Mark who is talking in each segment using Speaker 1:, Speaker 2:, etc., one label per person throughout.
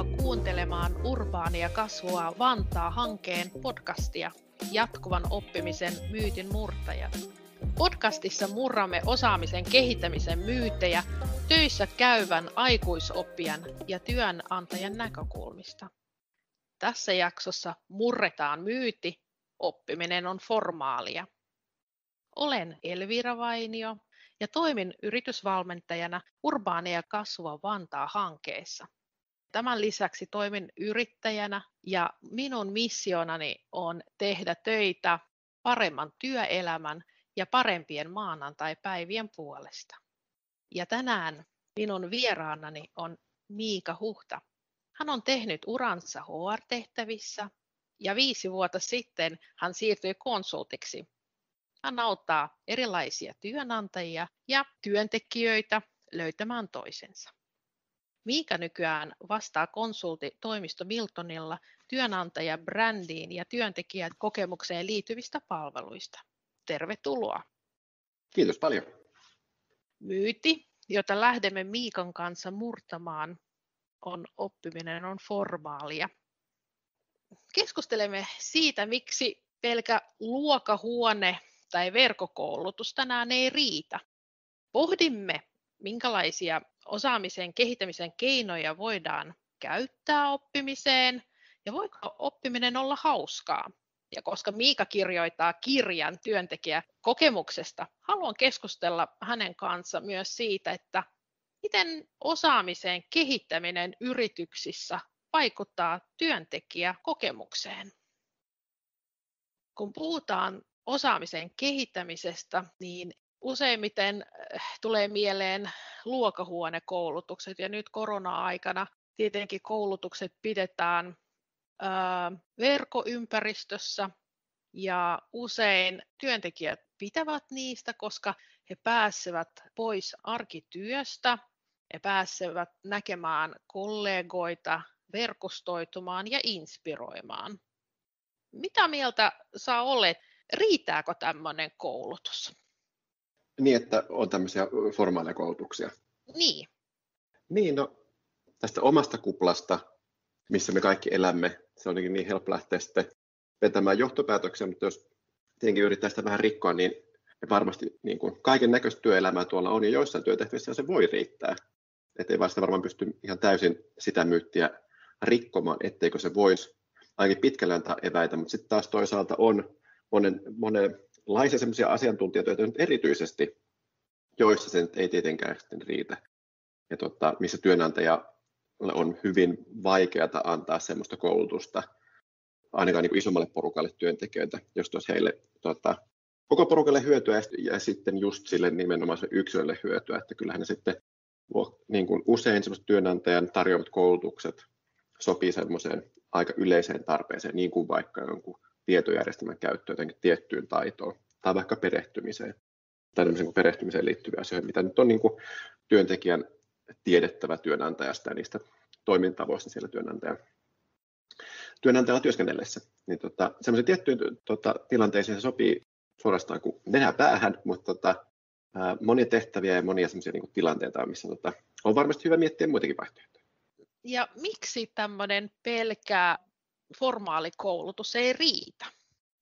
Speaker 1: Tervetuloa kuuntelemaan Urbaania kasvua Vantaa-hankkeen podcastia Jatkuvan oppimisen myytin murtajat. Podcastissa murramme osaamisen kehittämisen myytejä töissä käyvän aikuisoppijan ja työnantajan näkökulmista. Tässä jaksossa murretaan myyti, oppiminen on formaalia. Olen Elvira Vainio ja toimin yritysvalmentajana Urbaania kasvua Vantaa-hankkeessa. Tämän lisäksi toimin yrittäjänä ja minun missionani on tehdä töitä paremman työelämän ja parempien maanantai-päivien puolesta. Ja tänään minun vieraanani on Miika Huhta. Hän on tehnyt uransa HR-tehtävissä ja viisi vuotta sitten hän siirtyi konsultiksi. Hän auttaa erilaisia työnantajia ja työntekijöitä löytämään toisensa. Miika nykyään vastaa konsultitoimisto Miltonilla työnantaja brändiin ja työntekijät kokemukseen liittyvistä palveluista. Tervetuloa.
Speaker 2: Kiitos paljon.
Speaker 1: Myyti, jota lähdemme Miikan kanssa murtamaan, on oppiminen on formaalia. Keskustelemme siitä, miksi pelkä luokahuone tai verkkokoulutus tänään ei riitä. Pohdimme, minkälaisia osaamisen kehittämisen keinoja voidaan käyttää oppimiseen ja voiko oppiminen olla hauskaa. Ja koska Miika kirjoittaa kirjan työntekijä kokemuksesta, haluan keskustella hänen kanssa myös siitä, että miten osaamisen kehittäminen yrityksissä vaikuttaa työntekijäkokemukseen. Kun puhutaan osaamisen kehittämisestä, niin useimmiten äh, tulee mieleen luokahuonekoulutukset ja nyt korona-aikana tietenkin koulutukset pidetään verkoympäristössä ja usein työntekijät pitävät niistä, koska he pääsevät pois arkityöstä, he pääsevät näkemään kollegoita, verkostoitumaan ja inspiroimaan. Mitä mieltä sä olet? Riittääkö tämmöinen koulutus?
Speaker 2: Niin, että on tämmöisiä formaaleja koulutuksia.
Speaker 1: Niin.
Speaker 2: Niin, no tästä omasta kuplasta, missä me kaikki elämme, se on niin helppo lähteä sitten vetämään johtopäätöksiä, mutta jos tietenkin yrittää sitä vähän rikkoa, niin varmasti niin kuin kaiken näköistä työelämää tuolla on, ja joissain työtehtävissä se voi riittää. Että ei vaan sitä varmaan pysty ihan täysin sitä myyttiä rikkomaan, etteikö se voisi ainakin pitkälle antaa eväitä, mutta sitten taas toisaalta on monen, monenlaisia sellaisia asiantuntijatyötä nyt erityisesti, joissa se ei tietenkään sitten riitä. Ja tota, missä työnantaja on hyvin vaikeaa antaa sellaista koulutusta ainakaan niin isommalle porukalle työntekijöitä, jos olisi heille tota, koko porukalle hyötyä ja sitten just sille nimenomaan yksilölle hyötyä, että kyllähän ne sitten niin kuin usein sellaiset työnantajan tarjoamat koulutukset sopii semmoiseen aika yleiseen tarpeeseen, niin kuin vaikka jonkun tietojärjestelmän käyttö jotenkin tiettyyn taitoon tai vaikka perehtymiseen tai niin perehtymiseen liittyviä asioita, mitä nyt on niin kuin työntekijän tiedettävä työnantajasta ja niistä toimintavoista siellä työnantajan työnantajalla työskennellessä. Niin tota, semmoisiin tiettyihin tota, tilanteisiin se sopii suorastaan kuin nenä päähän, mutta tota, ää, monia tehtäviä ja monia semmoisia niin tilanteita, missä tota, on varmasti hyvä miettiä muitakin vaihtoehtoja.
Speaker 1: Ja miksi tämmöinen pelkää formaalikoulutus ei riitä?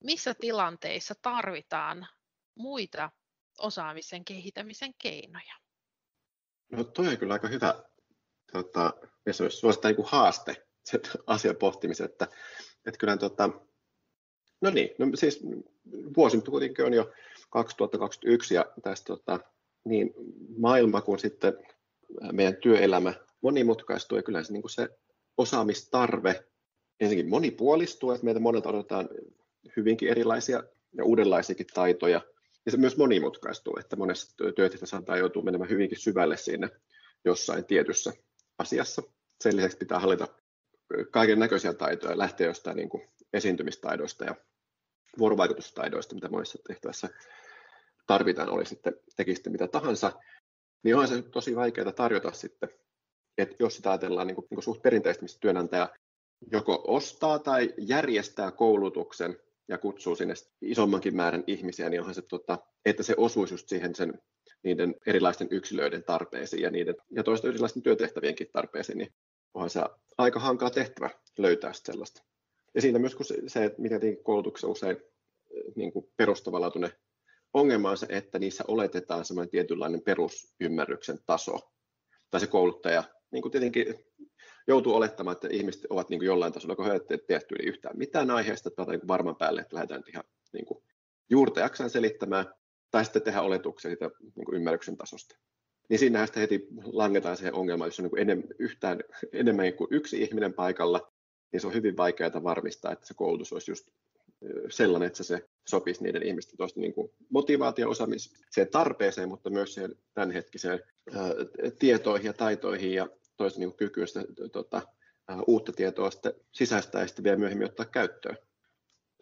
Speaker 1: Missä tilanteissa tarvitaan muita osaamisen kehittämisen keinoja?
Speaker 2: No toi on kyllä aika hyvä tota, suosittaa niin haaste se asian pohtimisen, että, että kyllä tota, no niin, no siis vuosi nyt kuitenkin on jo 2021 ja tästä tota, niin maailma kuin sitten meidän työelämä monimutkaistuu ja kyllä se, niin kuin se osaamistarve ensinnäkin monipuolistuu, että meitä monelta odotetaan hyvinkin erilaisia ja uudenlaisiakin taitoja, ja se myös monimutkaistuu, että monessa työtehtävässä saattaa joutua menemään hyvinkin syvälle siinä jossain tietyssä asiassa. Sen lisäksi pitää hallita kaiken näköisiä taitoja, lähteä jostain niin kuin esiintymistaidoista ja vuorovaikutustaidoista, mitä monessa tehtävässä tarvitaan, oli sitten tekisitte mitä tahansa, niin onhan se tosi vaikeaa tarjota sitten, että jos sitä ajatellaan niin kuin, niin kuin suht perinteisesti, missä työnantaja joko ostaa tai järjestää koulutuksen ja kutsuu sinne isommankin määrän ihmisiä, niin onhan se, tota, että se osuisi just siihen sen, niiden erilaisten yksilöiden tarpeisiin ja, niiden, ja toista erilaisten työtehtävienkin tarpeisiin, niin onhan se aika hankala tehtävä löytää sellaista. Ja siinä myös kun se, se että mikä koulutuksessa usein niin kuin perustavanlaatuinen ongelma on se, että niissä oletetaan semmoinen tietynlainen perusymmärryksen taso. Tai se kouluttaja niin kuin tietenkin joutuu olettamaan, että ihmiset ovat niin kuin jollain tasolla, kun he tehty yhtään mitään aiheesta, tai niin varman päälle, että lähdetään ihan niin kuin juurta jaksain selittämään, tai sitten tehdä oletuksia siitä niin kuin ymmärryksen tasosta. Niin siinähän sitten heti langetaan siihen ongelmaan, jos on niin enem, yhtään enemmän kuin yksi ihminen paikalla, niin se on hyvin vaikeaa varmistaa, että se koulutus olisi just sellainen, että se sopisi niiden ihmisten tuosta niin motivaatio-osaamiseen tarpeeseen, mutta myös siihen tämänhetkiseen ää, tietoihin ja taitoihin ja toisen niin tuota, ää, uutta tietoa sitten sisäistää ja sitten vielä myöhemmin ottaa käyttöön.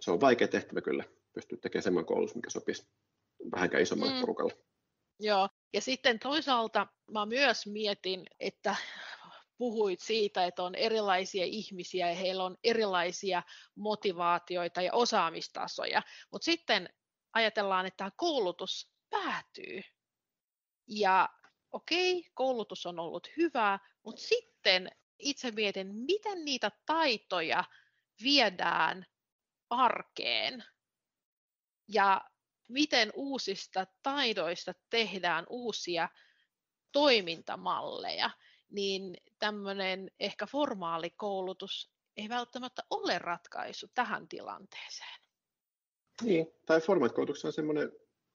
Speaker 2: Se on vaikea tehtävä kyllä, pystyä tekemään semmoinen koulutus, mikä sopisi vähänkään isommalle mm. porukalle.
Speaker 1: Joo, ja sitten toisaalta mä myös mietin, että puhuit siitä, että on erilaisia ihmisiä ja heillä on erilaisia motivaatioita ja osaamistasoja, mutta sitten ajatellaan, että tämä koulutus päätyy. Ja okei, koulutus on ollut hyvää, mutta sitten itse mietin, miten niitä taitoja viedään arkeen ja miten uusista taidoista tehdään uusia toimintamalleja niin tämmöinen ehkä formaali koulutus ei välttämättä ole ratkaisu tähän tilanteeseen.
Speaker 2: Niin, tai formaattikoulutus on semmoinen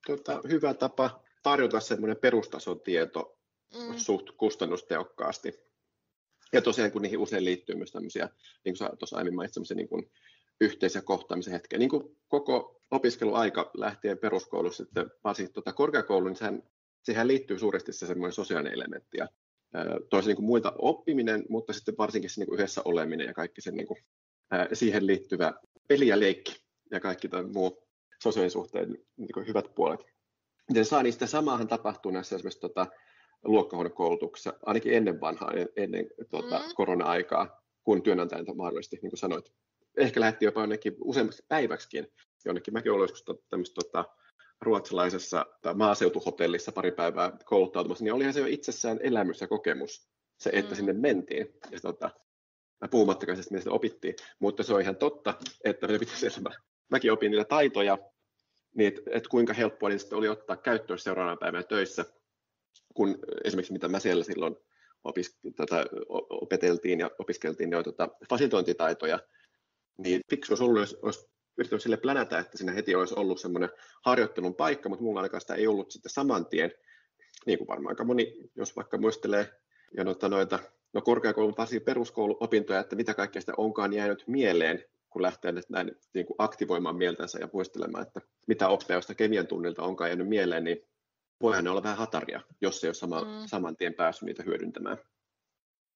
Speaker 2: tota, hyvä tapa tarjota semmoinen perustason tieto mm. suht kustannustehokkaasti. Ja tosiaan kun niihin usein liittyy myös tämmöisiä, niin kuin tuossa aiemmin mainitsin, niin kuin yhteisiä kohtaamisen hetkiä. Niin kuin koko opiskeluaika lähtien peruskoulussa sitten varsinkin tuota korkeakouluun, niin sehän, siihen liittyy suuresti se semmoinen sosiaalinen elementti. Ja toisin niin kuin muilta oppiminen, mutta sitten varsinkin se niin kuin yhdessä oleminen ja kaikki sen, niin kuin, siihen liittyvä peli ja leikki ja kaikki muu sosiaalisen suhteen niin hyvät puolet. Miten saa, niin sitä samaahan tapahtuu näissä esimerkiksi tota, luokkahuonekoulutuksessa, ainakin ennen vanhaa, ennen tuota, mm. korona-aikaa, kun työnantajan mahdollisesti, niin kuin sanoit, ehkä lähti jopa jonnekin useammaksi päiväksikin jonnekin. Mäkin olen joskus tämmöistä tota, ruotsalaisessa maaseutuhotellissa pari päivää kouluttautumassa, niin olihan se jo itsessään elämys ja kokemus, se, että mm. sinne mentiin. Ja tota, puhumattakaan siitä, mistä opittiin, mutta se on ihan totta, että me pitäisi elämä. Mäkin opin niitä taitoja, niin että kuinka helppoa niin oli ottaa käyttöön seuraavana päivänä töissä, kun esimerkiksi mitä mä siellä silloin opis, tätä, opeteltiin ja opiskeltiin jo tota, fasilitointitaitoja, niin fiksu olisi ollut, jos olisi yrittänyt sille plänätä, että siinä heti olisi ollut semmoinen harjoittelun paikka, mutta mulla ainakaan sitä ei ollut sitten saman tien, niin kuin varmaan moni, jos vaikka muistelee ja noita, noita no korkeakoulun varsin peruskouluopintoja, että mitä kaikkea sitä onkaan jäänyt mieleen, kun lähtee nyt näin niin kuin aktivoimaan mieltänsä ja muistelemaan, että mitä oppeosta kemian tunnilta onkaan jäänyt mieleen, niin voihan ne olla vähän hataria, jos ei ole sama, mm. saman tien päässyt niitä hyödyntämään.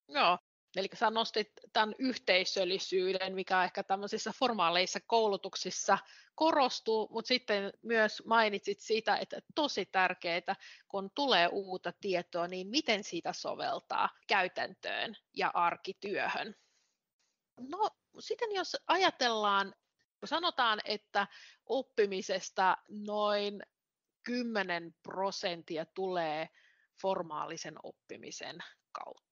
Speaker 1: Joo, Eli sä nostit tämän yhteisöllisyyden, mikä ehkä tämmöisissä formaaleissa koulutuksissa korostuu, mutta sitten myös mainitsit siitä, että tosi tärkeää, kun tulee uutta tietoa, niin miten sitä soveltaa käytäntöön ja arkityöhön. No sitten jos ajatellaan, kun sanotaan, että oppimisesta noin 10 prosenttia tulee formaalisen oppimisen kautta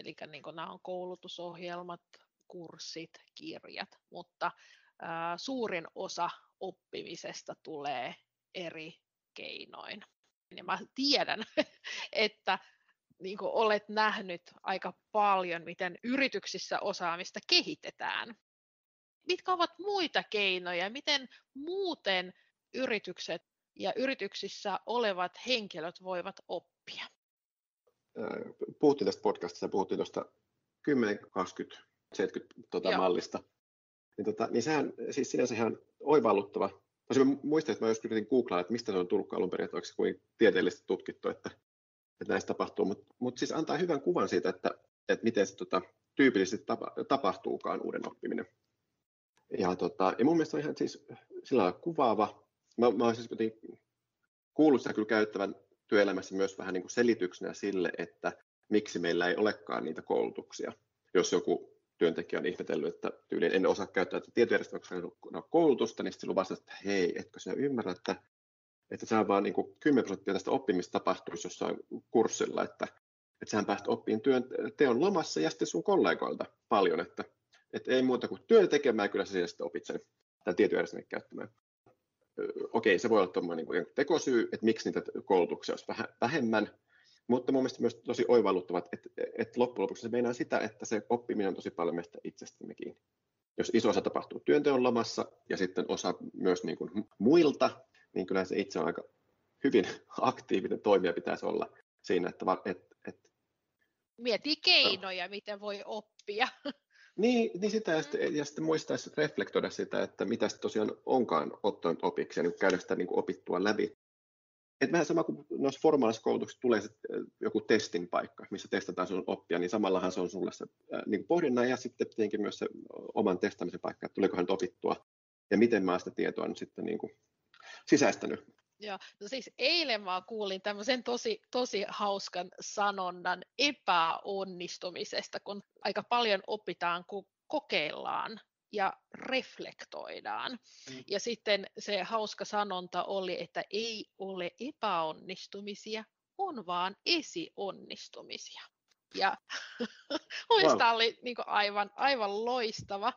Speaker 1: Eli niin nämä on koulutusohjelmat, kurssit, kirjat, mutta ää, suurin osa oppimisesta tulee eri keinoin. Ja mä tiedän, että niin olet nähnyt aika paljon, miten yrityksissä osaamista kehitetään. Mitkä ovat muita keinoja, miten muuten yritykset ja yrityksissä olevat henkilöt voivat oppia?
Speaker 2: puhuttiin tästä podcastista, puhuttiin tuosta 10, 20, 70 tota, mallista. Niin, tota, niin sehän siis sinänsä ihan oivalluttava. Tosi mä muistan, että mä joskus yritin googlaa, että mistä se on tullut alun perin, että kuin tieteellisesti tutkittu, että, että näistä tapahtuu. Mutta mut siis antaa hyvän kuvan siitä, että, että miten se tota, tyypillisesti tapa, tapahtuukaan uuden oppiminen. Ja, tota, ja mun mielestä on ihan siis sillä lailla kuvaava. Mä, mä olen siis kuullut sitä kyllä käyttävän työelämässä myös vähän niin kuin selityksenä sille, että miksi meillä ei olekaan niitä koulutuksia. Jos joku työntekijä on ihmetellyt, että tyyliin en osaa käyttää tietojärjestelmäksi koulutusta, niin silloin vastasi, että hei, etkö sinä ymmärrä, että, että se on vain niin kuin 10 prosenttia tästä oppimista tapahtuisi jossain kurssilla, että että sähän pääst oppiin työn teon lomassa ja sitten sun kollegoilta paljon, että, että ei muuta kuin työn tekemään, kyllä sä sitten opit sen tämän tietojärjestelmän käyttämään. Okei, se voi olla tuommoinen niin tekosyy, että miksi niitä koulutuksia olisi vähemmän, mutta mun mielestä myös tosi oivalluttavat, että, että loppujen lopuksi se meinaa sitä, että se oppiminen on tosi paljon meistä itsestämme kiinni. Jos iso osa tapahtuu työnteon lomassa ja sitten osa myös niin kuin muilta, niin kyllä se itse on aika hyvin aktiivinen toimija pitäisi olla siinä, että, että, että
Speaker 1: Mieti keinoja, no. miten voi oppia.
Speaker 2: Niin, niin sitä ja sitten, ja sitten muistaisi reflektoida sitä, että mitä tosiaan onkaan ottanut opiksi ja niin käydä sitä niin opittua läpi. Et vähän sama kuin noissa formaalisissa koulutuksissa tulee joku testin paikka, missä testataan sun oppia, niin samallahan se on sulle se niin pohdinnan ja sitten tietenkin myös se oman testaamisen paikka, että tuleekohan opittua ja miten mä sitä tietoa nyt sitten niin kuin sisäistänyt.
Speaker 1: Joo, no siis eilen mä kuulin tämmöisen tosi, tosi hauskan sanonnan epäonnistumisesta, kun aika paljon opitaan, kun kokeillaan ja reflektoidaan. Mm. Ja sitten se hauska sanonta oli, että ei ole epäonnistumisia, on vaan esionnistumisia. Ja wow. oli niin aivan, aivan loistava.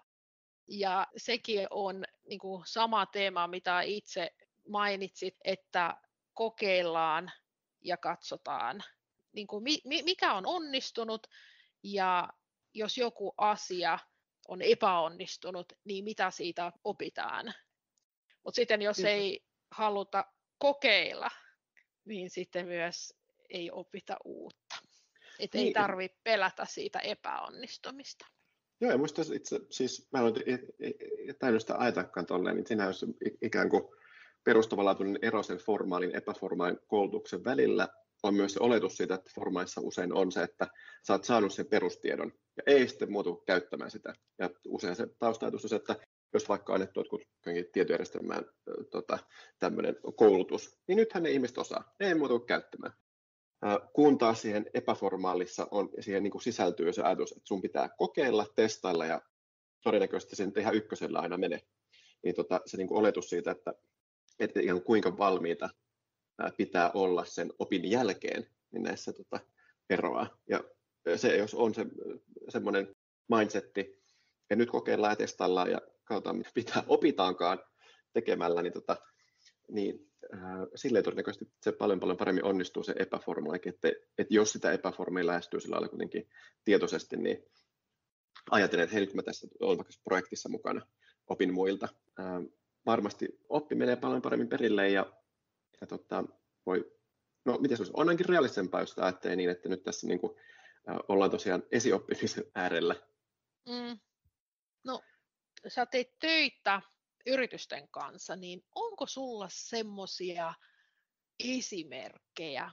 Speaker 1: Ja sekin on niin sama teema, mitä itse mainitsit, että kokeillaan ja katsotaan, niin kuin mikä on onnistunut ja jos joku asia on epäonnistunut, niin mitä siitä opitaan. Mutta sitten jos Kyllä. ei haluta kokeilla, niin sitten myös ei opita uutta. Että niin. ei tarvitse pelätä siitä epäonnistumista.
Speaker 2: Joo, ja muista itse, siis mä en ole täynnä sitä ajatakaan tolleen, niin siinä olisi ikään kuin perustavanlaatuinen ero sen formaalin epäformaalin koulutuksen välillä on myös se oletus siitä, että formaalissa usein on se, että sä oot saanut sen perustiedon ja ei sitten muutu käyttämään sitä. Ja usein se taustajatus on se, että jos vaikka annettu jotkut tietojärjestelmään tota, tämmöinen koulutus, niin nythän ne ihmiset osaa, ne ei muutu käyttämään. Kun taas siihen epäformaalissa on, siihen niin kuin sisältyy se ajatus, että sun pitää kokeilla, testailla ja todennäköisesti sen ihan ykkösellä aina mene. Niin tota, se niin kuin oletus siitä, että että ihan kuinka valmiita pitää olla sen opin jälkeen, niin näissä tota, eroaa. Ja se, jos on se, semmoinen mindsetti, ja nyt kokeillaan ja testaillaan ja katsotaan, mitä pitää opitaankaan tekemällä, niin, tota, niin äh, silleen todennäköisesti se paljon paljon paremmin onnistuu se epäformaalikin, että, että jos sitä epäformia lähestyy sillä lailla kuitenkin tietoisesti, niin ajattelen, että hei, kun mä tässä olen vaikka projektissa mukana, opin muilta, äh, varmasti oppi menee paljon paremmin perille ja, ja tota, voi, no miten se olisi, on ainakin realistisempaa, jos ajattelee niin, että nyt tässä niin kuin, äh, ollaan tosiaan esioppimisen äärellä. Mm.
Speaker 1: No, sä teet töitä yritysten kanssa, niin onko sulla semmoisia esimerkkejä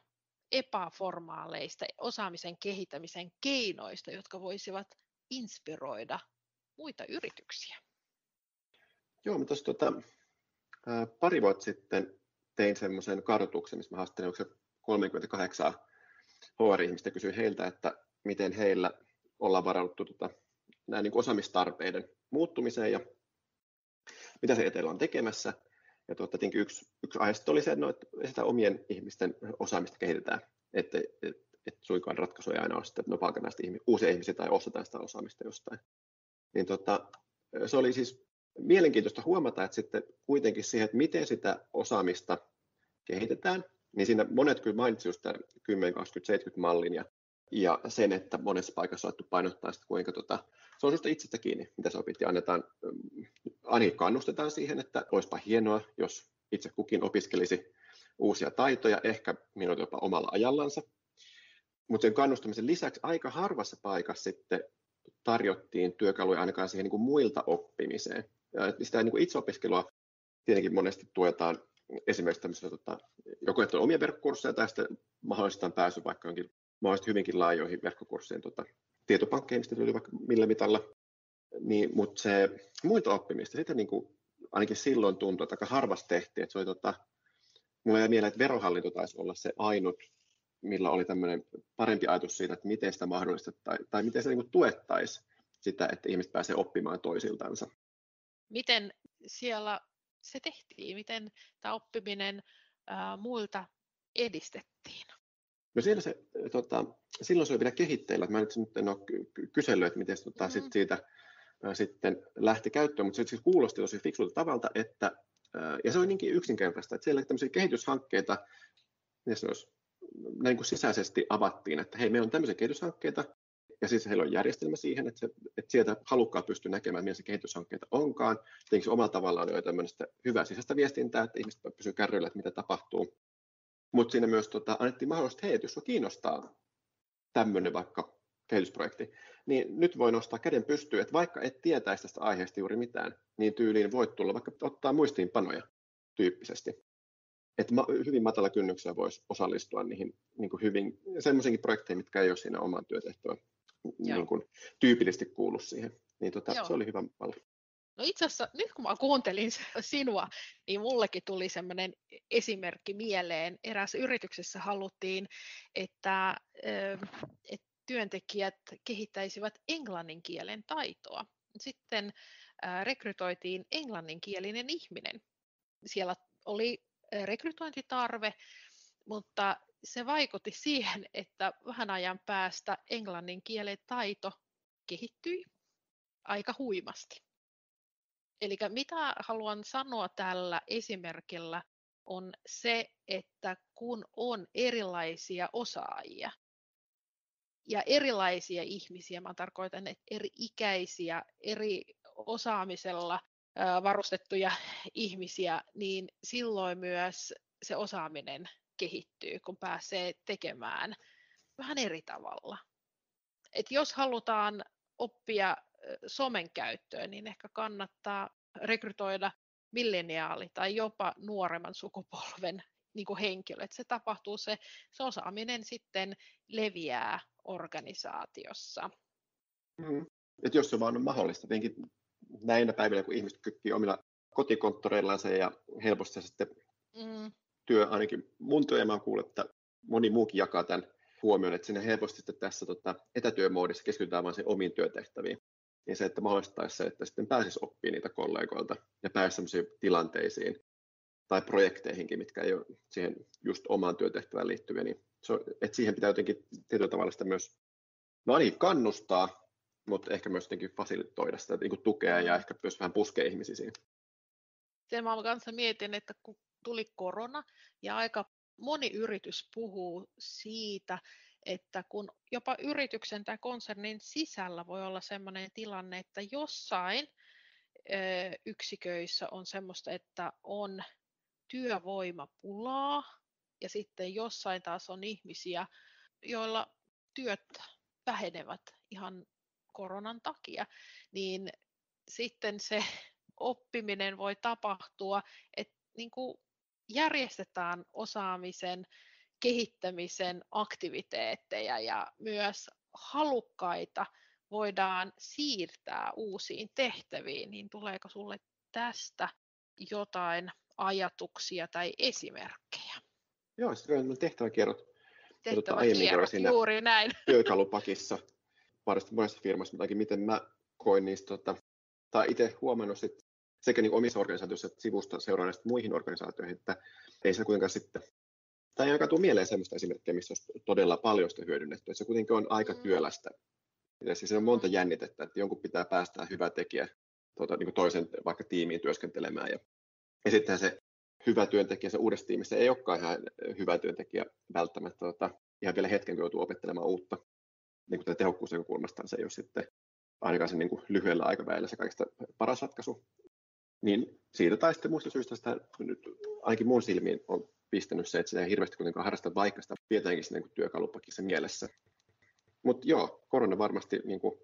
Speaker 1: epäformaaleista osaamisen kehittämisen keinoista, jotka voisivat inspiroida muita yrityksiä?
Speaker 2: Joo, mä tuossa tota, pari vuotta sitten tein semmoisen kartoituksen, missä mä haastelin 38 HR-ihmistä kysyin heiltä, että miten heillä ollaan varauduttu tota, nämä niin osaamistarpeiden muuttumiseen ja mitä se etelä on tekemässä. Ja tuota, yksi, yksi aihe oli se, että sitä omien ihmisten osaamista kehitetään, että et, et suinkaan ratkaisuja aina ole sitten, että no ihmisiä, uusia ihmisiä tai ostetaan sitä osaamista jostain. Niin tota, se oli siis mielenkiintoista huomata, että sitten kuitenkin siihen, että miten sitä osaamista kehitetään, niin siinä monet kyllä mainitsivat just tämän 10, 20, 70 mallin ja, ja sen, että monessa paikassa on painottaa sitä, kuinka tota, se on sinusta itsestä kiinni, mitä sä opit, ja annetaan, mm, ainakin kannustetaan siihen, että olisipa hienoa, jos itse kukin opiskelisi uusia taitoja, ehkä minuutin jopa omalla ajallansa. Mutta sen kannustamisen lisäksi aika harvassa paikassa sitten tarjottiin työkaluja ainakaan siihen niin kuin muilta oppimiseen. Ja sitä niin kuin itseopiskelua tietenkin monesti tuetaan esimerkiksi tämmöisellä, tota, joko että on omia verkkokursseja tai sitten mahdollistetaan pääsy vaikka jonkin mahdollisesti hyvinkin laajoihin verkkokursseihin tota, tietopankkeihin, mistä tuli vaikka millä mitalla. Niin, mutta se muita oppimista, sitä niin kuin, ainakin silloin tuntui, että aika harvasti tehtiin. Että se oli, tota, mulla jäi mieleen, että verohallinto taisi olla se ainut, millä oli tämmöinen parempi ajatus siitä, että miten sitä mahdollistettaisiin tai miten se niin tuettaisiin sitä, että ihmiset pääsee oppimaan toisiltansa
Speaker 1: miten siellä se tehtiin, miten tämä oppiminen ää, muilta edistettiin?
Speaker 2: No siellä se, tota, silloin se oli vielä kehitteillä. Mä nyt, nyt en ole kysellyt, että miten tota, mm-hmm. sit siitä ää, sitten lähti käyttöön, mutta se siis kuulosti tosi fiksulta tavalta, että, ää, ja se oli niinkin yksinkertaista, että siellä tämmöisiä kehityshankkeita, se olisi, näin kuin sisäisesti avattiin, että hei, meillä on tämmöisiä kehityshankkeita, ja siis heillä on järjestelmä siihen, että, se, että sieltä halukkaat pystyy näkemään, millaisia kehityshankkeita onkaan. Tietenkin omalla tavallaan on jo tämmöistä hyvää sisäistä viestintää, että ihmiset pysyvät kärryillä, että mitä tapahtuu. Mutta siinä myös tota, annettiin mahdollisuus, että hei, jos sinua kiinnostaa tämmöinen vaikka kehitysprojekti, niin nyt voi nostaa käden pystyyn, että vaikka et tietäisi tästä aiheesta juuri mitään, niin tyyliin voit tulla vaikka ottaa muistiinpanoja tyyppisesti. Että hyvin matala kynnyksellä voisi osallistua niihin niin kuin hyvin semmoisiinkin projekteihin, mitkä ei ole siinä oman työtehtävän niin kuin, tyypillisesti kuulu siihen. Niin tota, se oli hyvä malli.
Speaker 1: No itse asiassa nyt kun mä kuuntelin sinua, niin mullekin tuli sellainen esimerkki mieleen. Erässä yrityksessä haluttiin, että, että työntekijät kehittäisivät englannin kielen taitoa. Sitten rekrytoitiin englanninkielinen ihminen. Siellä oli rekrytointitarve, mutta se vaikutti siihen, että vähän ajan päästä englannin kielen taito kehittyi aika huimasti. Eli mitä haluan sanoa tällä esimerkillä on se, että kun on erilaisia osaajia ja erilaisia ihmisiä, mä tarkoitan, että eri ikäisiä, eri osaamisella varustettuja ihmisiä, niin silloin myös se osaaminen kehittyy, kun pääsee tekemään vähän eri tavalla. Et jos halutaan oppia somen käyttöön, niin ehkä kannattaa rekrytoida milleniaali tai jopa nuoremman sukupolven niin kuin henkilö. Että se tapahtuu, se, se osaaminen sitten leviää organisaatiossa.
Speaker 2: Mm. Et jos se vaan on mahdollista, tietenkin näinä päivinä, kun ihmiset kykkii omilla kotikonttoreillaan ja helposti se sitten mm. Työ, ainakin mun työ, ja mä kuullut, että moni muukin jakaa tämän huomioon, että sinne helposti tässä tota, etätyömoodissa keskitytään vain omiin työtehtäviin niin se, että mahdollistaisi se, että sitten pääsisi oppimaan niitä kollegoilta ja pääsisi sellaisiin tilanteisiin tai projekteihinkin, mitkä ei ole siihen just omaan työtehtävään liittyviä, niin se että siihen pitää jotenkin tietyllä tavalla sitä myös no niin, kannustaa, mutta ehkä myös jotenkin fasilitoida sitä niin tukea ja ehkä myös vähän puskea ihmisiä siihen.
Speaker 1: Sen mä kanssa mietin, että kun tuli korona ja aika moni yritys puhuu siitä, että kun jopa yrityksen tai konsernin sisällä voi olla sellainen tilanne, että jossain yksiköissä on semmoista, että on työvoimapulaa ja sitten jossain taas on ihmisiä, joilla työt vähenevät ihan koronan takia, niin sitten se oppiminen voi tapahtua, että niin kuin järjestetään osaamisen kehittämisen aktiviteetteja ja myös halukkaita voidaan siirtää uusiin tehtäviin, niin tuleeko sulle tästä jotain ajatuksia tai esimerkkejä?
Speaker 2: Joo, sitten on tehtäväkierrot.
Speaker 1: Tehtäväkierrot, tuota, juuri näin.
Speaker 2: Työkalupakissa parista monessa firmassa, mutta miten mä koin niistä, tota, tai itse huomannut sit, sekä niin omissa organisaatioissa että sivusta seuranneista muihin organisaatioihin, että ei se kuitenkaan sitten tai ei ainakaan tule mieleen sellaista esimerkkiä, missä olisi todella paljon sitä hyödynnetty. Se kuitenkin on aika mm. työlästä. Ja siis on monta jännitettä, että jonkun pitää päästää hyvä tekijä tuota, niin toisen vaikka tiimiin työskentelemään. Ja, ja sitten se hyvä työntekijä se uudessa tiimissä ei olekaan ihan hyvä työntekijä välttämättä tuota, ihan vielä hetken, kun joutuu opettelemaan uutta. Niin kuin tehokkuusnäkökulmastaan se ei ole sitten ainakaan sen niin kuin lyhyellä aikavälillä se kaikista paras ratkaisu. Niin tai sitten muista syistä sitä nyt ainakin mun silmiin on pistänyt se, että sitä ei hirveästi kuitenkaan harrasta, vaikka sitä pidetäänkin se niin työkalupakissa mielessä. Mutta joo, korona varmasti niin kuin,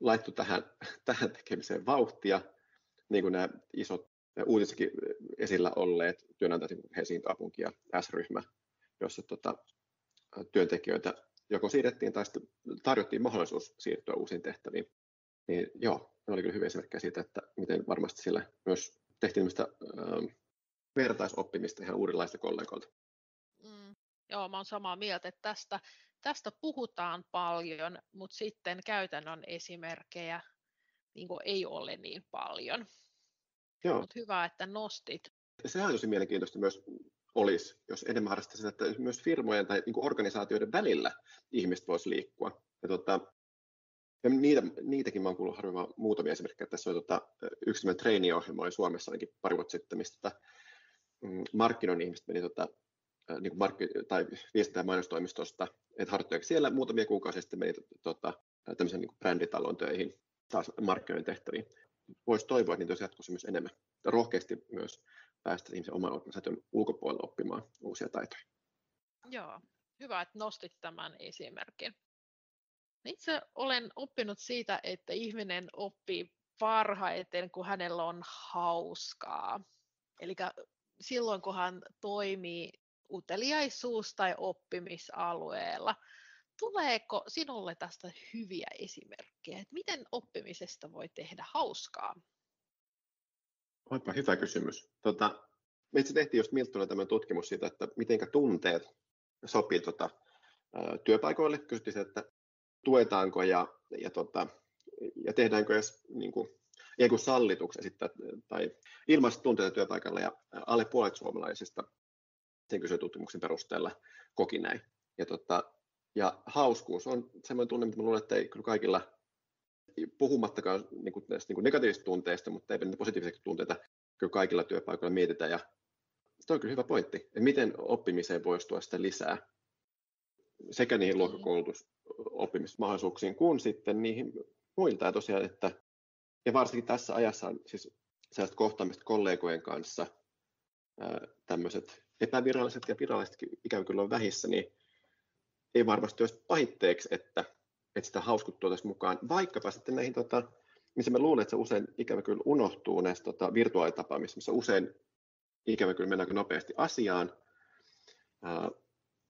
Speaker 2: laittoi tähän, tähän tekemiseen vauhtia, niin kuin nämä isot uutissakin esillä olleet työnantajat, niin Helsingin kaupunki ja S-ryhmä, jossa tota, työntekijöitä joko siirrettiin tai tarjottiin mahdollisuus siirtyä uusiin tehtäviin. Niin joo, ne oli kyllä hyvä esimerkki siitä, että miten varmasti siellä myös tehtiin ähm, vertaisoppimista ihan uudenlaista kollegoilta.
Speaker 1: Mm, joo, mä olen samaa mieltä, että tästä, tästä puhutaan paljon, mutta sitten käytännön esimerkkejä niin ei ole niin paljon. Joo. Mut hyvä, että nostit.
Speaker 2: Sehän on tosi mielenkiintoista myös olisi, jos enemmän harrastaisi että myös firmojen tai niin organisaatioiden välillä ihmiset voisi liikkua. Ja tota, ja niitä, niitäkin mä oon kuullut harvemmin muutamia esimerkkejä. Tässä oli tota, yksi treeniohjelma oli Suomessa ainakin pari vuotta sitten, mistä tota, mm, markkinoinnin ihmiset meni tota, niin kuin markki- tai viestintä- ja mainostoimistosta, että harjoittelijaksi siellä muutamia kuukausia sitten meni tota, tämmöisen niin bränditalon töihin, taas markkinoinnin tehtäviin. Voisi toivoa, että niitä olisi jatkossa myös enemmän. Ja rohkeasti myös päästä ihmisen oman organisaation ulkopuolella oppimaan uusia taitoja.
Speaker 1: Joo, hyvä, että nostit tämän esimerkin. Itse olen oppinut siitä, että ihminen oppii parhaiten, kun hänellä on hauskaa. Eli silloin, kun hän toimii uteliaisuus- tai oppimisalueella. Tuleeko sinulle tästä hyviä esimerkkejä, että miten oppimisesta voi tehdä hauskaa?
Speaker 2: Onpa hyvä kysymys. Tota, me itse tehtiin just Milttunen tämä tutkimus siitä, että miten tunteet sopii tota, työpaikoille. Kysyttiin että tuetaanko ja, ja, tota, ja tehdäänkö edes niin kuin, ei kuin sallituksi esittää, tai ilmaista tunteita työpaikalla ja alle puolet suomalaisista sen kyselytutkimuksen perusteella koki näin. Ja, tota, ja hauskuus on sellainen tunne, mitä luulen, että ei kyllä kaikilla, puhumattakaan niin kuin näistä niin kuin negatiivisista tunteista, mutta ei ne positiivisia tunteita, kyllä kaikilla työpaikoilla mietitään. Ja se on kyllä hyvä pointti, että miten oppimiseen voisi tuoda sitä lisää sekä niihin luokkakoulutus oppimismahdollisuuksiin kuin sitten niihin muilta. Ja tosiaan, että, ja varsinkin tässä ajassa on siis sellaiset kohtaamiset kollegojen kanssa, tämmöiset epäviralliset ja virallisetkin ikään kuin on vähissä, niin ei varmasti olisi pahitteeksi, että, että sitä hauskut tuotaisiin mukaan, vaikkapa sitten näihin, tota, missä mä luulen, että se usein ikävä kyllä unohtuu näistä tota, virtuaalitapaamista, missä usein ikävä kyllä mennään nopeasti asiaan,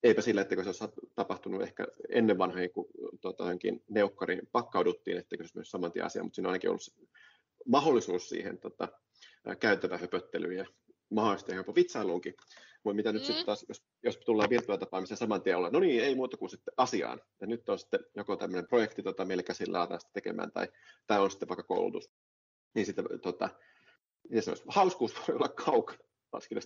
Speaker 2: eipä sillä, että se olisi tapahtunut ehkä ennen vanhoja, kun tota, neukkarin pakkauduttiin, että se myös saman tien asia, mutta siinä on ainakin ollut mahdollisuus siihen tota, käytävä höpöttelyyn ja mahdollisesti jopa vitsailuunkin. Mutta mitä mm. nyt sitten taas, jos, jos tullaan virtuaalitapaamiseen saman tien olla, no niin, ei muuta kuin sitten asiaan. Ja nyt on sitten joko tämmöinen projekti tota, meillä käsillä aletaan sitä tekemään, tai, tai on sitten vaikka koulutus. Niin sitten tota, ja se olisi, hauskuus voi olla kaukana varsinkin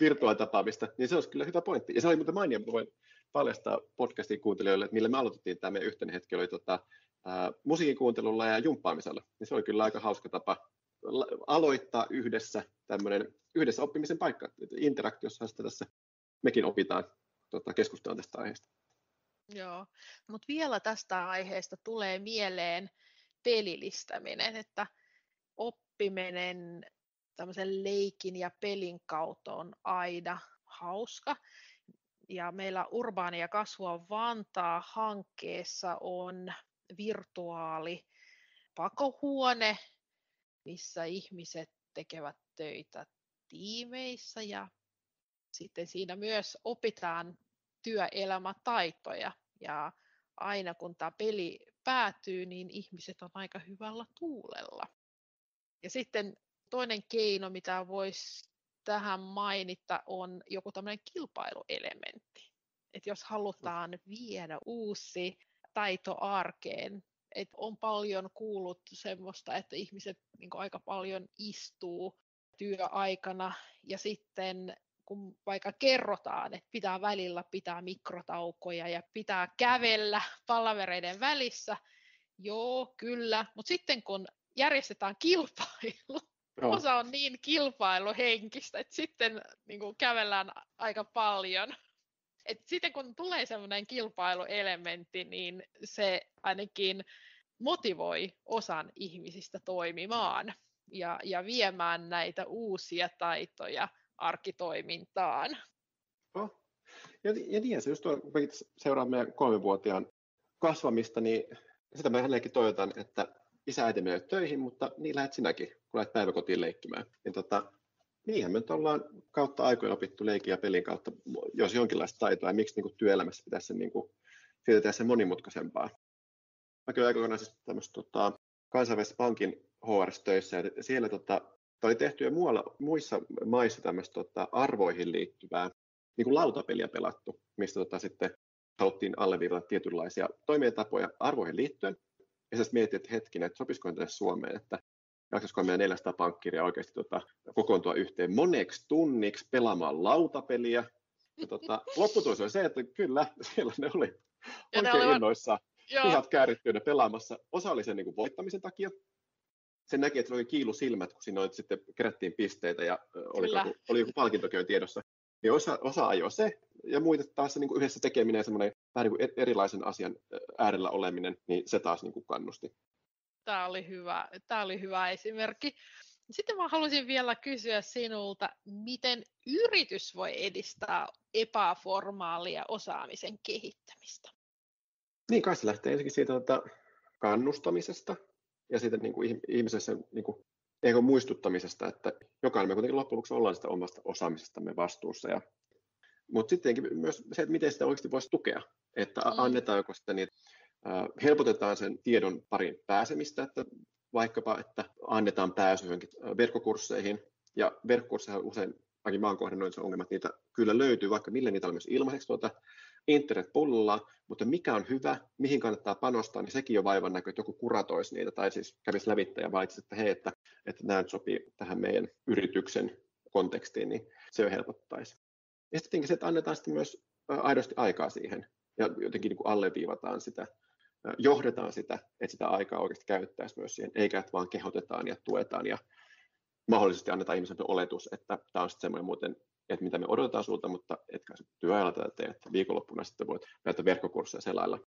Speaker 2: virtuaalitapaamista, niin se olisi kyllä hyvä pointti. Ja se oli muuten mainia, voin paljastaa podcastin kuuntelijoille, että millä me aloitettiin tämä meidän yhteinen hetki, oli tota, ää, musiikin kuuntelulla ja jumppaamisella. Niin se oli kyllä aika hauska tapa aloittaa yhdessä tämmöinen yhdessä oppimisen paikka. Interaktiossa sitä tässä mekin opitaan tota, keskustelua tästä aiheesta.
Speaker 1: Joo, mutta vielä tästä aiheesta tulee mieleen pelillistäminen, että oppiminen tämmöisen leikin ja pelin kautta on aina hauska. Ja meillä Urbaani ja kasvua Vantaa hankkeessa on virtuaali pakohuone, missä ihmiset tekevät töitä tiimeissä ja sitten siinä myös opitaan työelämätaitoja ja aina kun tämä peli päätyy, niin ihmiset on aika hyvällä tuulella. Ja sitten toinen keino, mitä voisi tähän mainita, on joku tämmöinen kilpailuelementti. Että jos halutaan viedä uusi taito arkeen, että on paljon kuullut semmoista, että ihmiset niin aika paljon istuu työaikana ja sitten kun vaikka kerrotaan, että pitää välillä pitää mikrotaukoja ja pitää kävellä palavereiden välissä, joo, kyllä, mutta sitten kun järjestetään kilpailu, Joo. osa on niin kilpailuhenkistä, että sitten niin kuin kävellään aika paljon. Et sitten kun tulee semmoinen kilpailuelementti, niin se ainakin motivoi osan ihmisistä toimimaan ja, ja viemään näitä uusia taitoja arkitoimintaan.
Speaker 2: Oh. Ja, ja niin, se just on, kun seuraa meidän kolmivuotiaan kasvamista, niin sitä mä hänellekin toivotan, että isä äiti menee töihin, mutta niin lähdet sinäkin, kun lähdet päiväkotiin leikkimään. Niin tota, niinhän me nyt ollaan kautta aikojen opittu leikin ja pelin kautta, jos jonkinlaista taitoa, ja miksi niin kuin työelämässä pitäisi sen, niin kuin, siitä tehdä sen monimutkaisempaa. Mä kyllä aikoinaan siis tämmöistä tota, kansainvälisen pankin HR-töissä, ja siellä tota, oli tehty jo muualla, muissa maissa tämmöistä tota, arvoihin liittyvää niin kuin lautapeliä pelattu, mistä tota, sitten haluttiin alleviivata tietynlaisia toimintatapoja arvoihin liittyen, ja sitten mietin, että hetkinen, että sopisiko tänne Suomeen, että jaksaisiko meidän 400 pankkiria oikeasti tota, kokoontua yhteen moneksi tunniksi pelaamaan lautapeliä. Ja tota, lopputulos oli se, että kyllä, siellä ne oli oikein oli... innoissaan, ihan käärittyinä pelaamassa. Osa oli sen niin kuin voittamisen takia, sen näki, että se oli kiilu silmät, kun siinä oli, sitten kerättiin pisteitä ja oli, joku, oli joku palkintokin tiedossa. Niin osa, osa ajoi se, ja muita taas se niin kuin yhdessä tekeminen ja semmoinen vähän niin kuin e-, erilaisen asian äärellä oleminen, niin se taas niin kuin kannusti.
Speaker 1: Tämä oli hyvä, tämä oli hyvä esimerkki. Sitten mä haluaisin vielä kysyä sinulta, miten yritys voi edistää epäformaalia osaamisen kehittämistä?
Speaker 2: Niin, kai se lähtee ensinnäkin siitä että kannustamisesta ja siitä niin kuin ihmisessä niin kuin, eikö muistuttamisesta, että jokainen me kuitenkin loppujen lopuksi ollaan sitä omasta osaamisestamme vastuussa. Ja, mutta sittenkin myös se, että miten sitä oikeasti voisi tukea, että mm. annetaan joko sitten niitä, äh, helpotetaan sen tiedon parin pääsemistä, että vaikkapa, että annetaan pääsy johonkin verkkokursseihin, ja verkkokursseja usein, ainakin mä oon kohdannut ongelmat, niitä kyllä löytyy, vaikka millä niitä on myös ilmaiseksi tuota internet pullaa, mutta mikä on hyvä, mihin kannattaa panostaa, niin sekin on vaivan näkö, että joku kuratoisi niitä, tai siis kävisi lävittä ja valitsisi, että hei, että, että nämä sopii tähän meidän yrityksen kontekstiin, niin se jo helpottaisi. Ja sitten se, että annetaan sitten myös aidosti aikaa siihen, ja jotenkin niin kuin alleviivataan sitä, johdetaan sitä, että sitä aikaa oikeasti käyttäisi myös siihen, eikä että vaan kehotetaan ja tuetaan ja mahdollisesti annetaan ihmiselle oletus, että tämä on sitten semmoinen muuten että mitä me odotetaan sulta, mutta etkä se työajalla tätä tee, että viikonloppuna sitten voit näitä verkkokursseja selailla.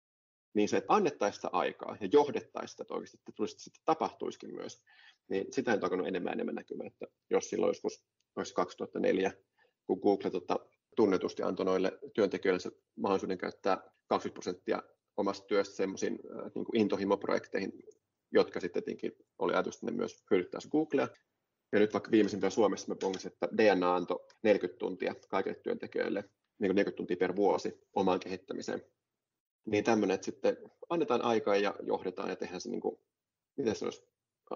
Speaker 2: Niin se, että annettaisiin sitä aikaa ja johdettaisiin sitä, että oikeasti että tulisi sitten tapahtuisikin myös, niin sitä on alkanut enemmän enemmän näkymään, että jos silloin joskus 2004, kun Google tota, tunnetusti antoi noille työntekijöille se mahdollisuuden käyttää 20 prosenttia omasta työstä semmoisiin äh, niin intohimoprojekteihin, jotka sitten tietenkin oli ajatus, että ne myös hyödyttäisi Googlea, ja nyt vaikka viimeisimpänä Suomessa me pongasin, että DNA antoi 40 tuntia kaikille työntekijöille, niin 40 tuntia per vuosi omaan kehittämiseen. Niin tämmöinen, että sitten annetaan aikaa ja johdetaan ja tehdään se, niin kuin, miten se olisi,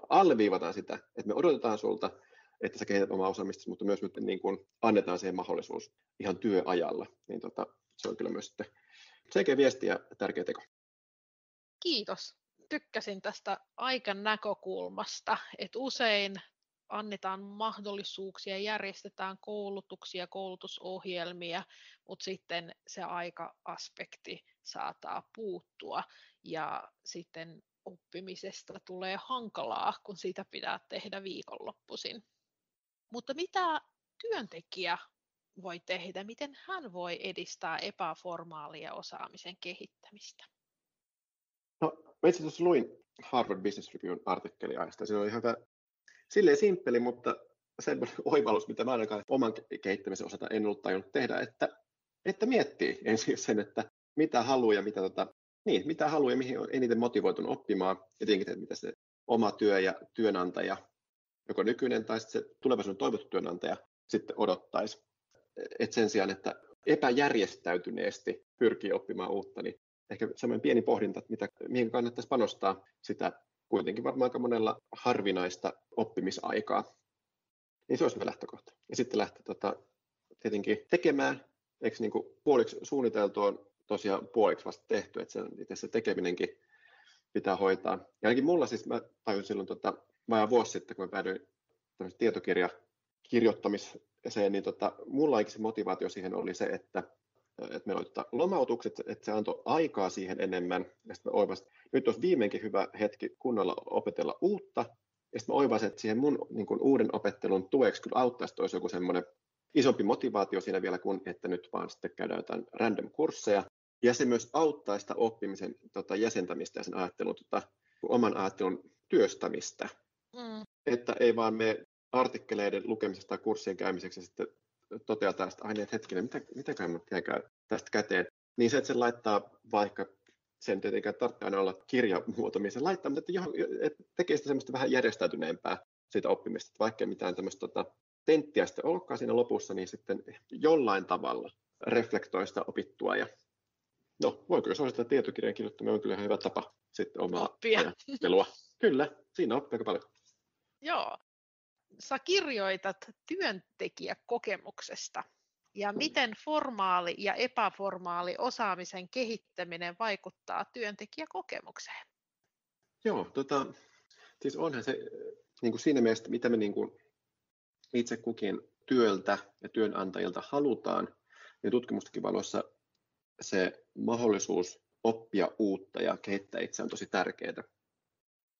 Speaker 2: alleviivataan sitä, että me odotetaan sulta, että sä kehität omaa osaamista, mutta myös nyt niin kuin annetaan siihen mahdollisuus ihan työajalla. Niin tota, se on kyllä myös sitten selkeä viesti ja tärkeä teko.
Speaker 1: Kiitos. Tykkäsin tästä aikan näkökulmasta, että usein annetaan mahdollisuuksia, järjestetään koulutuksia, koulutusohjelmia, mutta sitten se aika-aspekti saattaa puuttua ja sitten oppimisesta tulee hankalaa, kun sitä pitää tehdä viikonloppuisin. Mutta mitä työntekijä voi tehdä, miten hän voi edistää epäformaalia osaamisen kehittämistä?
Speaker 2: No, mä itse asiassa luin Harvard Business Reviewn artikkeli aiheesta. Siinä oli hyvä silleen simppeli, mutta semmoinen oivallus, mitä mä ainakaan oman kehittämisen osalta en ollut tajunnut tehdä, että, että miettii ensin sen, että mitä haluaa ja mitä, tota, niin, mitä haluaa ja mihin on eniten motivoitunut oppimaan, ja tietenkin, että mitä se oma työ ja työnantaja, joko nykyinen tai se tulevaisuuden toivottu työnantaja sitten odottaisi. Et sen sijaan, että epäjärjestäytyneesti pyrkii oppimaan uutta, niin ehkä semmoinen pieni pohdinta, että mitä, mihin kannattaisi panostaa sitä kuitenkin varmaan aika monella harvinaista oppimisaikaa. Niin se olisi hyvä lähtökohta. Ja sitten lähteä tota, tietenkin tekemään, eikö niin kuin puoliksi suunniteltu on tosiaan puoliksi vasta tehty, että se, itse se tekeminenkin pitää hoitaa. Ja ainakin mulla siis, mä tajusin silloin tota, vajaa vuosi sitten, kun mä päädyin tietokirja kirjoittamiseen, niin tota, mulla se motivaatio siihen oli se, että että meillä oli tota lomautukset, että se antoi aikaa siihen enemmän. Ja sitten oivasin, nyt olisi viimeinkin hyvä hetki kunnolla opetella uutta. Ja sitten mä oivasin, että siihen mun niin kuin uuden opettelun tueksi kyllä auttaisi, että olisi joku semmoinen isompi motivaatio siinä vielä kuin, että nyt vaan sitten käydään jotain random-kursseja. Ja se myös auttaa sitä oppimisen tota, jäsentämistä ja sen ajattelun, tota, oman ajattelun työstämistä. Mm. Että ei vaan me artikkeleiden lukemisesta tai kurssien käymiseksi sitten toteaa tästä, aina, että hetkinen, mitä, mitä käy tästä käteen, niin se, että se laittaa vaikka sen tietenkään tarvitse aina olla kirjamuoto, missä se laittaa, mutta että, johon, että tekee sitä semmoista vähän järjestäytyneempää siitä oppimista, että vaikka mitään tämmöistä tota, tenttiä sitten olekaan siinä lopussa, niin sitten jollain tavalla reflektoi sitä opittua ja no, voiko suositella tietokirjan kirjoittaminen on kyllä hyvä tapa sitten omaa
Speaker 1: Oppia.
Speaker 2: Kyllä, siinä oppii aika paljon.
Speaker 1: Joo, sä kirjoitat työntekijäkokemuksesta ja miten formaali ja epäformaali osaamisen kehittäminen vaikuttaa työntekijäkokemukseen?
Speaker 2: Joo, tota, Siis onhan se niin kuin siinä mielessä, mitä me niin kuin itse kukin työltä ja työnantajilta halutaan, niin tutkimustakin valossa se mahdollisuus oppia uutta ja kehittää itseään on tosi tärkeää.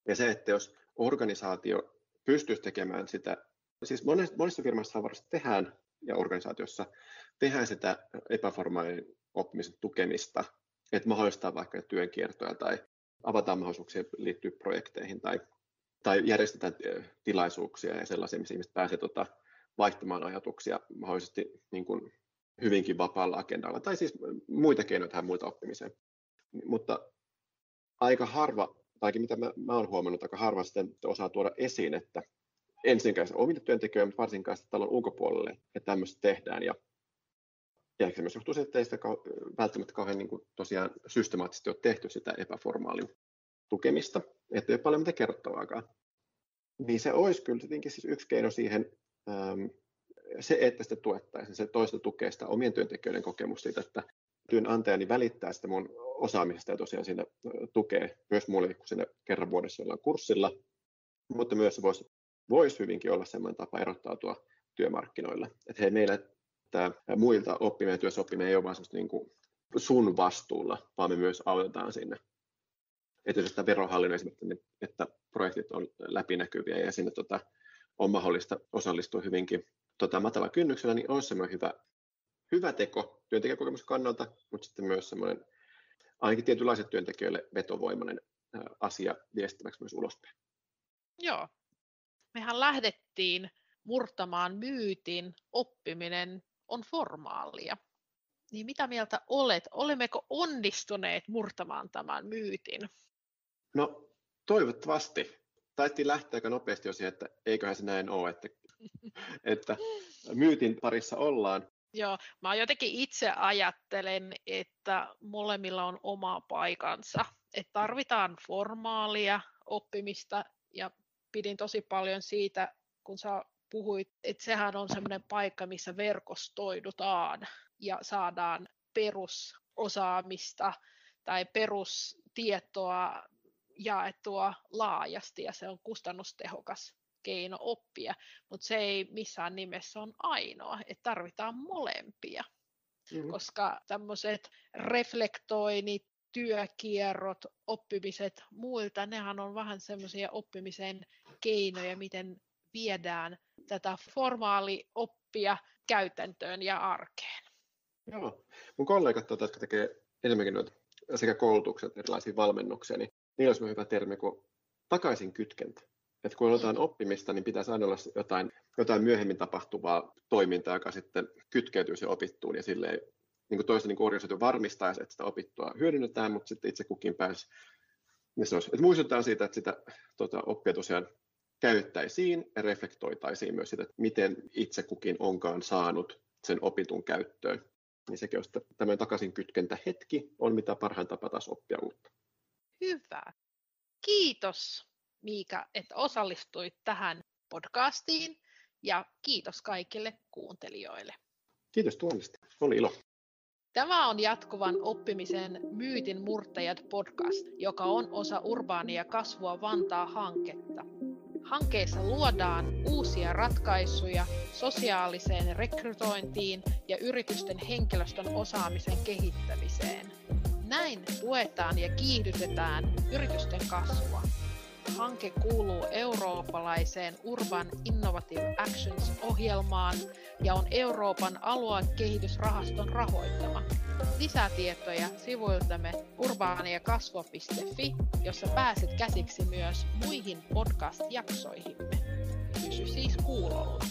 Speaker 2: Ja se, että jos organisaatio pystyisi tekemään sitä, siis monessa, monissa firmassa varmasti tehdään ja organisaatiossa tehdään sitä epäformaalin oppimisen tukemista, että mahdollistaa vaikka työnkiertoja tai avataan mahdollisuuksia liittyä projekteihin tai, tai järjestetään tilaisuuksia ja sellaisia, missä ihmiset pääsevät tota, vaihtamaan ajatuksia mahdollisesti niin kuin hyvinkin vapaalla agendalla, tai siis muita keinoja tähän muita oppimiseen. Mutta aika harva, tai mitä mä, mä olen huomannut, aika harva sitten osaa tuoda esiin, että ensinkään omille työntekijöille, mutta varsinkaan sitten talon ulkopuolelle, että tämmöistä tehdään. Ja, ja se myös johtuu siitä, että ei sitä välttämättä kauhean niin kuin tosiaan systemaattisesti ole tehty sitä epäformaalin tukemista, että ei ole paljon mitä kerrottavaakaan. Niin se olisi kyllä tietenkin siis yksi keino siihen, ähm, se, että sitä tuettaisiin, se toista tukee sitä omien työntekijöiden kokemusta siitä, että työnantajani välittää sitä mun osaamisesta ja tosiaan siinä tukee myös mulle, kun sinne kerran vuodessa ollaan kurssilla, mutta myös voisi, voisi hyvinkin olla sellainen tapa erottautua työmarkkinoilla. Että hei, meillä tämä muilta oppiminen ja työssä oppiminen ei ole vain niin kuin sun vastuulla, vaan me myös autetaan sinne. Että jos verohallinnon esimerkiksi, että projektit on läpinäkyviä ja sinne tota, on mahdollista osallistua hyvinkin tota, matala kynnyksellä, niin on semmoinen hyvä, hyvä teko työntekijäkokemuksen kannalta, mutta sitten myös semmoinen ainakin tietynlaiset työntekijöille vetovoimainen asia viestimäksi myös ulospäin.
Speaker 1: Joo. Mehän lähdettiin murtamaan myytin, oppiminen on formaalia. Niin mitä mieltä olet? Olemmeko onnistuneet murtamaan tämän myytin?
Speaker 2: No toivottavasti. Taittiin lähteä aika nopeasti jo siihen, että eiköhän se näin ole, että, että myytin parissa ollaan.
Speaker 1: Joo, mä jotenkin itse ajattelen, että molemmilla on oma paikansa. Että tarvitaan formaalia oppimista ja pidin tosi paljon siitä, kun sä puhuit, että sehän on semmoinen paikka, missä verkostoidutaan ja saadaan perusosaamista tai perustietoa jaettua laajasti ja se on kustannustehokas keino oppia, mutta se ei missään nimessä on ainoa, että tarvitaan molempia, mm-hmm. koska tämmöiset reflektoinnit, työkierrot, oppimiset muilta, nehän on vähän semmoisia oppimisen keinoja, miten viedään tätä formaalioppia käytäntöön ja arkeen.
Speaker 2: Joo. Mun kollegat, tuota, jotka tekee enemmänkin noita sekä koulutukset, erilaisia valmennuksia, niin niillä olisi hyvä termi kuin takaisin kytkentä. Että kun aloitetaan oppimista, niin pitäisi aina olla jotain, jotain myöhemmin tapahtuvaa toimintaa, joka sitten kytkeytyy se opittuun ja silleen niin kuin toista niin organisaatio varmistaisi, että sitä opittua hyödynnetään, mutta sitten itse kukin pääsi. Niin se olisi, että muistutetaan siitä, että sitä tuota, oppia tosiaan käyttäisiin ja reflektoitaisiin myös sitä, että miten itse kukin onkaan saanut sen opitun käyttöön. Niin sekin on sitten tämmöinen takaisin kytkentä hetki on mitä parhain tapa taas oppia uutta.
Speaker 1: Hyvä. Kiitos Miika, että osallistuit tähän podcastiin ja kiitos kaikille kuuntelijoille.
Speaker 2: Kiitos tuonnista. Oli ilo.
Speaker 1: Tämä on jatkuvan oppimisen Myytin murtajat podcast, joka on osa Urbaania kasvua Vantaa hanketta. Hankkeessa luodaan uusia ratkaisuja sosiaaliseen rekrytointiin ja yritysten henkilöstön osaamisen kehittämiseen. Näin tuetaan ja kiihdytetään yritysten kasvua. Hanke kuuluu eurooppalaiseen Urban Innovative Actions-ohjelmaan ja on Euroopan aluekehitysrahaston rahoittama. Lisätietoja sivuiltamme urbaaniakasvo.fi, jossa pääset käsiksi myös muihin podcast-jaksoihimme. Pysy siis kuulolla.